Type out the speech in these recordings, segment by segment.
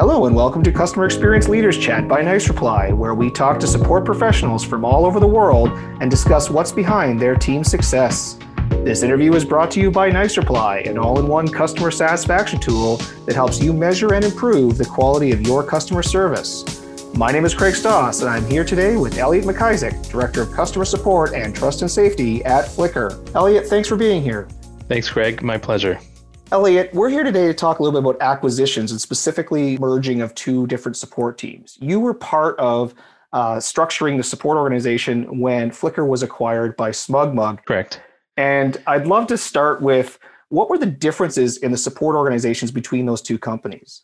Hello, and welcome to Customer Experience Leaders Chat by Nice Reply, where we talk to support professionals from all over the world and discuss what's behind their team's success. This interview is brought to you by Nice Reply, an all in one customer satisfaction tool that helps you measure and improve the quality of your customer service. My name is Craig Stoss, and I'm here today with Elliot McIsaac, Director of Customer Support and Trust and Safety at Flickr. Elliot, thanks for being here. Thanks, Craig. My pleasure. Elliot, we're here today to talk a little bit about acquisitions and specifically merging of two different support teams. You were part of uh, structuring the support organization when Flickr was acquired by SmugMug. Correct. And I'd love to start with what were the differences in the support organizations between those two companies?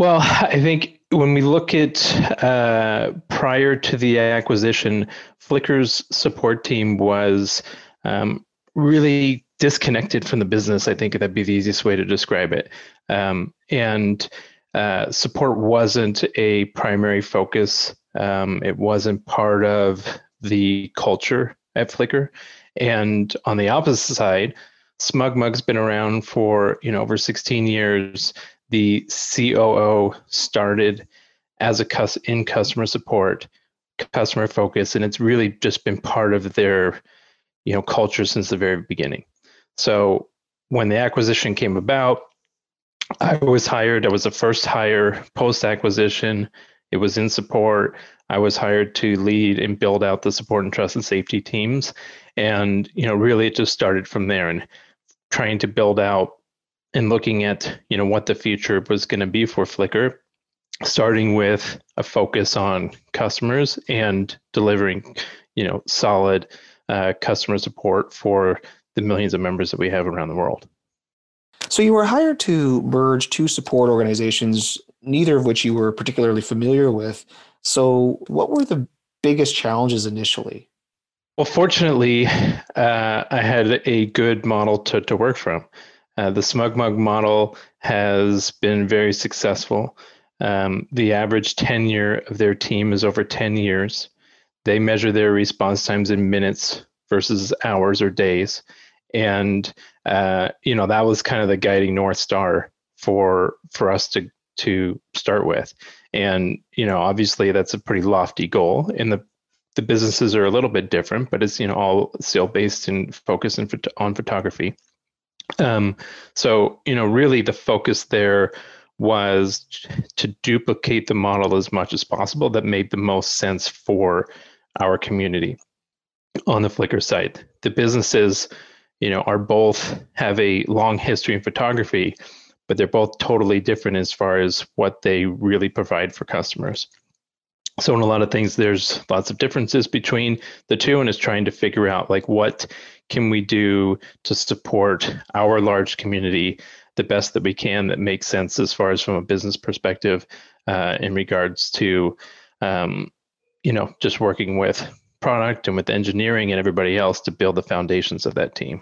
Well, I think when we look at uh, prior to the acquisition, Flickr's support team was um, really disconnected from the business. I think that'd be the easiest way to describe it. Um, and uh, support wasn't a primary focus. Um, it wasn't part of the culture at Flickr. And on the opposite side, SmugMug's been around for you know over 16 years. The COO started as a cus- in customer support, customer focus, and it's really just been part of their you know culture since the very beginning. So when the acquisition came about, I was hired. I was the first hire post acquisition. It was in support. I was hired to lead and build out the support and trust and safety teams. And, you know, really it just started from there and trying to build out and looking at, you know, what the future was going to be for Flickr, starting with a focus on customers and delivering, you know, solid uh, customer support for the millions of members that we have around the world. So you were hired to merge two support organizations, neither of which you were particularly familiar with. So what were the biggest challenges initially? Well, fortunately, uh, I had a good model to, to work from. Uh, the SmugMug model has been very successful. Um, the average tenure of their team is over 10 years. They measure their response times in minutes versus hours or days and uh, you know that was kind of the guiding north star for for us to to start with. And you know obviously that's a pretty lofty goal and the the businesses are a little bit different but it's you know all still based and focused in, on photography. Um, so you know really the focus there was to duplicate the model as much as possible that made the most sense for our community on the flickr site. The businesses you know, are both have a long history in photography, but they're both totally different as far as what they really provide for customers. So in a lot of things, there's lots of differences between the two, and is trying to figure out like what can we do to support our large community the best that we can that makes sense as far as from a business perspective uh, in regards to um, you know just working with product and with engineering and everybody else to build the foundations of that team.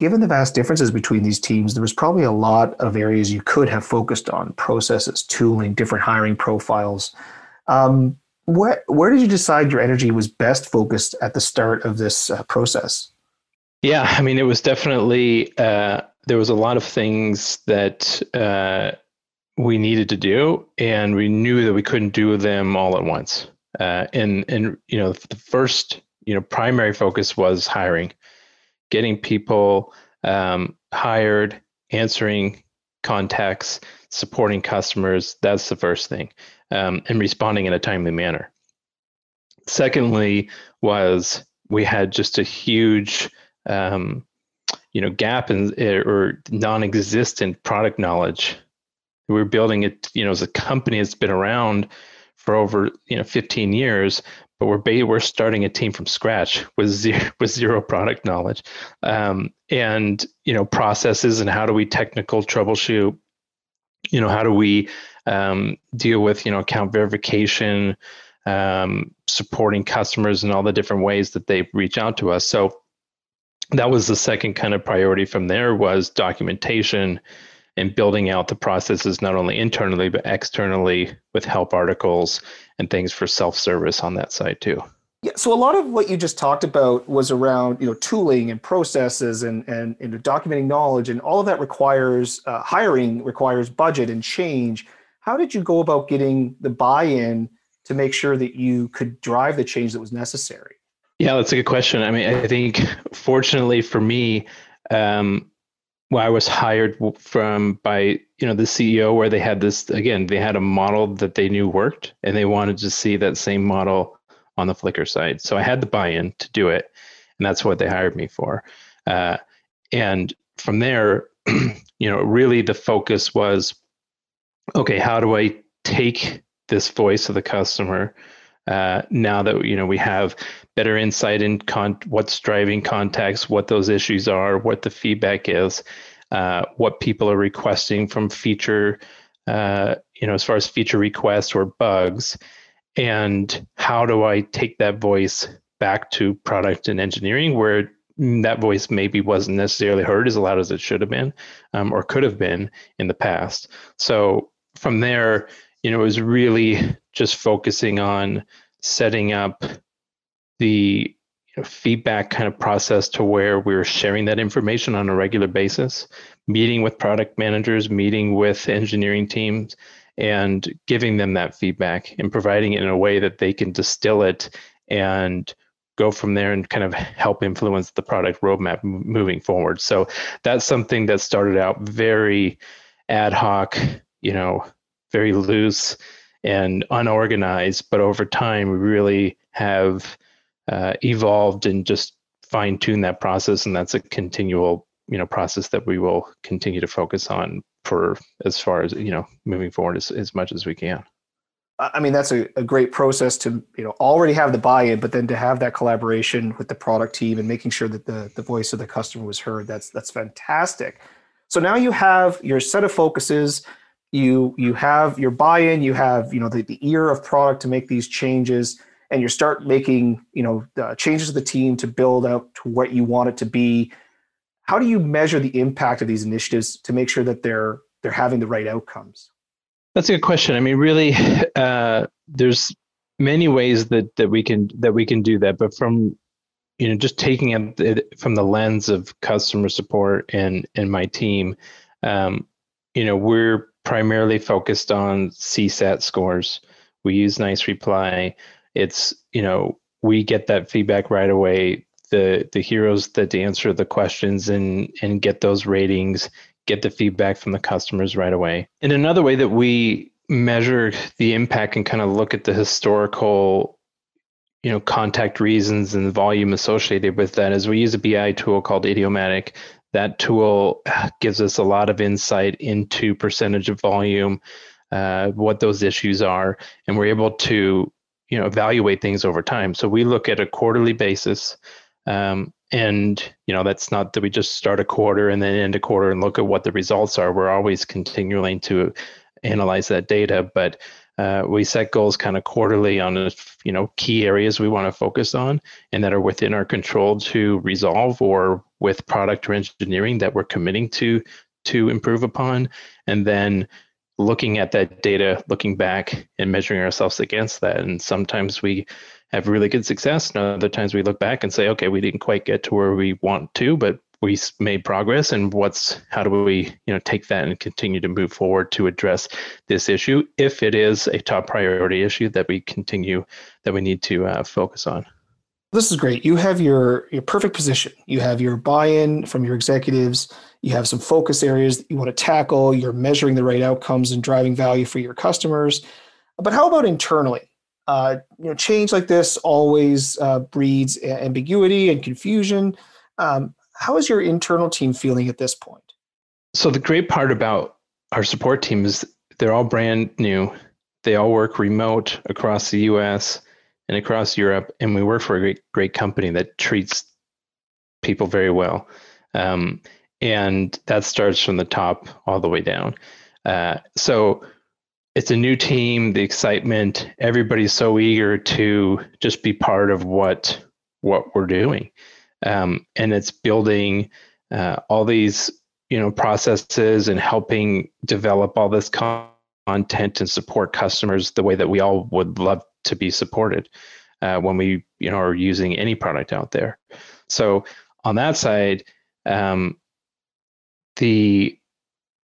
Given the vast differences between these teams, there was probably a lot of areas you could have focused on processes, tooling, different hiring profiles. Um, where, where did you decide your energy was best focused at the start of this uh, process? Yeah, I mean, it was definitely, uh, there was a lot of things that uh, we needed to do, and we knew that we couldn't do them all at once. Uh, and, and, you know, the first, you know, primary focus was hiring getting people um, hired, answering contacts, supporting customers. That's the first thing, um, and responding in a timely manner. Secondly, was we had just a huge, um, you know, gap in or non-existent product knowledge. We we're building it, you know, as a company that's been around for over you know 15 years, but we're we're starting a team from scratch with zero with zero product knowledge. Um, and you know processes and how do we technical troubleshoot? You know how do we um, deal with you know account verification um, supporting customers and all the different ways that they reach out to us? So that was the second kind of priority from there was documentation and building out the processes not only internally but externally with help articles and things for self-service on that side too. Yeah, so a lot of what you just talked about was around you know tooling and processes and and, and documenting knowledge and all of that requires uh, hiring requires budget and change. how did you go about getting the buy-in to make sure that you could drive the change that was necessary? Yeah, that's a good question. I mean, I think fortunately for me, um, well, I was hired from by you know the CEO where they had this again they had a model that they knew worked and they wanted to see that same model on the Flickr side. So I had the buy-in to do it, and that's what they hired me for. Uh, and from there, you know, really the focus was, okay, how do I take this voice of the customer uh, now that you know we have better insight in con- what's driving contacts, what those issues are, what the feedback is, uh, what people are requesting from feature, uh, you know, as far as feature requests or bugs, and how do I take that voice back to product and engineering where that voice maybe wasn't necessarily heard as loud as it should have been um, or could have been in the past. So from there, you know, it was really just focusing on setting up the feedback kind of process to where we we're sharing that information on a regular basis, meeting with product managers, meeting with engineering teams, and giving them that feedback and providing it in a way that they can distill it and go from there and kind of help influence the product roadmap moving forward. So that's something that started out very ad hoc, you know, very loose and unorganized, but over time we really have uh, evolved and just fine tune that process, and that's a continual you know process that we will continue to focus on for as far as you know moving forward as, as much as we can. I mean that's a, a great process to you know already have the buy-in but then to have that collaboration with the product team and making sure that the, the voice of the customer was heard that's that's fantastic. So now you have your set of focuses you you have your buy-in you have you know the, the ear of product to make these changes and you start making you know uh, changes to the team to build out to what you want it to be how do you measure the impact of these initiatives to make sure that they're they're having the right outcomes? That's a good question. I mean, really, uh, there's many ways that that we can that we can do that, but from you know just taking it from the lens of customer support and and my team, um, you know, we're primarily focused on CSAT scores. We use Nice Reply. It's you know we get that feedback right away the the heroes that answer the questions and and get those ratings get the feedback from the customers right away and another way that we measure the impact and kind of look at the historical you know contact reasons and volume associated with that is we use a bi tool called idiomatic that tool gives us a lot of insight into percentage of volume uh, what those issues are and we're able to you know evaluate things over time so we look at a quarterly basis um, and you know that's not that we just start a quarter and then end a quarter and look at what the results are. We're always continuing to analyze that data, but uh, we set goals kind of quarterly on you know key areas we want to focus on and that are within our control to resolve or with product or engineering that we're committing to to improve upon. And then looking at that data looking back and measuring ourselves against that. And sometimes we have really good success. And other times we look back and say, okay, we didn't quite get to where we want to, but we made progress. And what's how do we you know take that and continue to move forward to address this issue if it is a top priority issue that we continue that we need to uh, focus on this is great you have your your perfect position you have your buy-in from your executives you have some focus areas that you want to tackle you're measuring the right outcomes and driving value for your customers but how about internally uh, you know, change like this always uh, breeds ambiguity and confusion. Um, how is your internal team feeling at this point? So the great part about our support team is they're all brand new. They all work remote across the U.S. and across Europe, and we work for a great, great company that treats people very well. Um, and that starts from the top all the way down. Uh, so it's a new team, the excitement, everybody's so eager to just be part of what what we're doing. Um, and it's building uh, all these you know processes and helping develop all this content and support customers the way that we all would love to be supported uh, when we you know are using any product out there. So on that side, um, the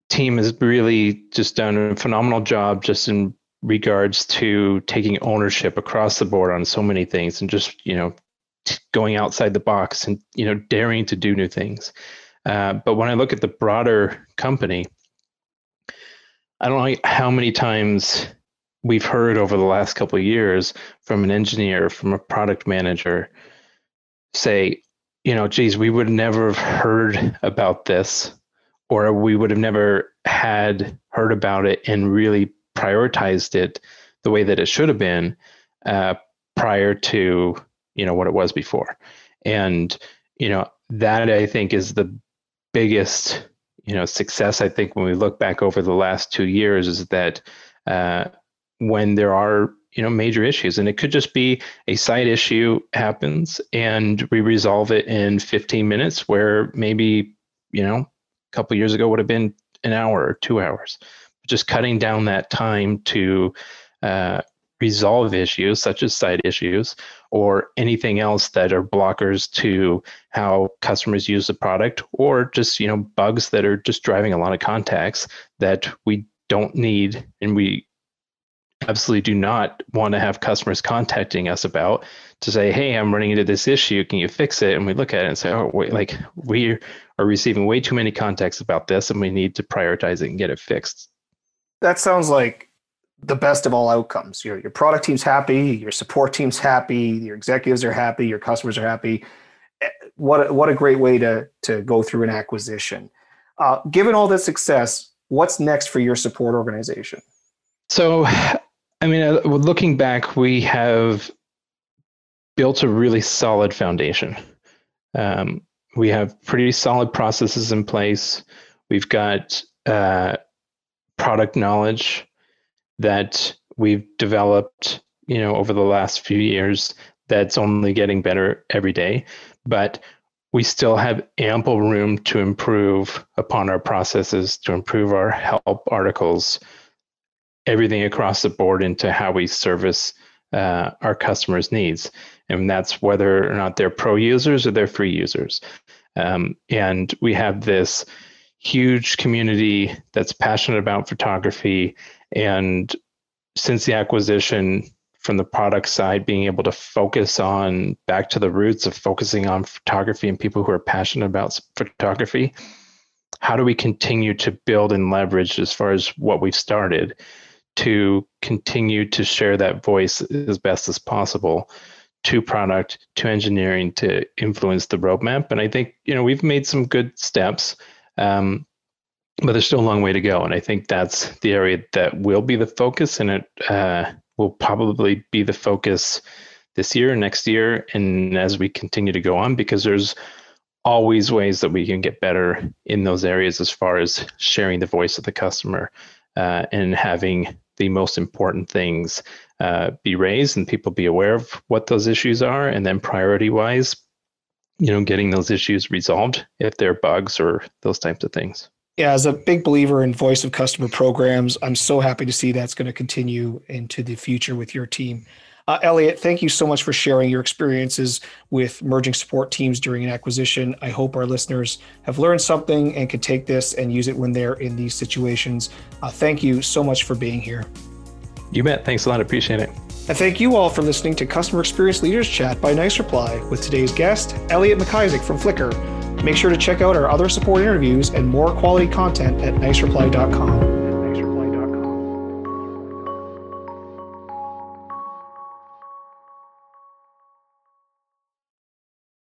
team has really just done a phenomenal job just in regards to taking ownership across the board on so many things and just you know going outside the box and you know daring to do new things uh, but when i look at the broader company i don't know how many times we've heard over the last couple of years from an engineer from a product manager say you know geez we would never have heard about this or we would have never had heard about it and really prioritized it the way that it should have been uh, prior to you know what it was before. And you know that i think is the biggest you know success i think when we look back over the last two years is that uh, when there are you know major issues and it could just be a side issue happens and we resolve it in 15 minutes where maybe you know a couple years ago would have been an hour or two hours. Just cutting down that time to uh, resolve issues such as side issues or anything else that are blockers to how customers use the product or just you know bugs that are just driving a lot of contacts that we don't need and we absolutely do not want to have customers contacting us about to say hey i'm running into this issue can you fix it and we look at it and say oh wait like we are receiving way too many contacts about this and we need to prioritize it and get it fixed that sounds like the best of all outcomes. Your your product team's happy, your support team's happy, your executives are happy, your customers are happy. Eh, what a, what a great way to to go through an acquisition. Uh, given all this success, what's next for your support organization? So, I mean, uh, looking back, we have built a really solid foundation. Um, we have pretty solid processes in place. We've got uh, product knowledge that we've developed, you know, over the last few years that's only getting better every day. But we still have ample room to improve upon our processes, to improve our help articles, everything across the board into how we service uh, our customers' needs. And that's whether or not they're pro users or they're free users. Um, and we have this huge community that's passionate about photography. And since the acquisition from the product side, being able to focus on back to the roots of focusing on photography and people who are passionate about photography, how do we continue to build and leverage as far as what we've started to continue to share that voice as best as possible? to product to engineering to influence the roadmap and i think you know we've made some good steps um, but there's still a long way to go. And I think that's the area that will be the focus, and it uh, will probably be the focus this year, next year, and as we continue to go on, because there's always ways that we can get better in those areas as far as sharing the voice of the customer uh, and having the most important things uh, be raised and people be aware of what those issues are, and then priority wise, you know, getting those issues resolved if they're bugs or those types of things. Yeah, as a big believer in voice of customer programs, I'm so happy to see that's going to continue into the future with your team. Uh, Elliot, thank you so much for sharing your experiences with merging support teams during an acquisition. I hope our listeners have learned something and can take this and use it when they're in these situations. Uh, thank you so much for being here. You bet. Thanks a lot. Appreciate it. And thank you all for listening to Customer Experience Leaders Chat by Nice Reply with today's guest, Elliot McIsaac from Flickr. Make sure to check out our other support interviews and more quality content at nicereply.com.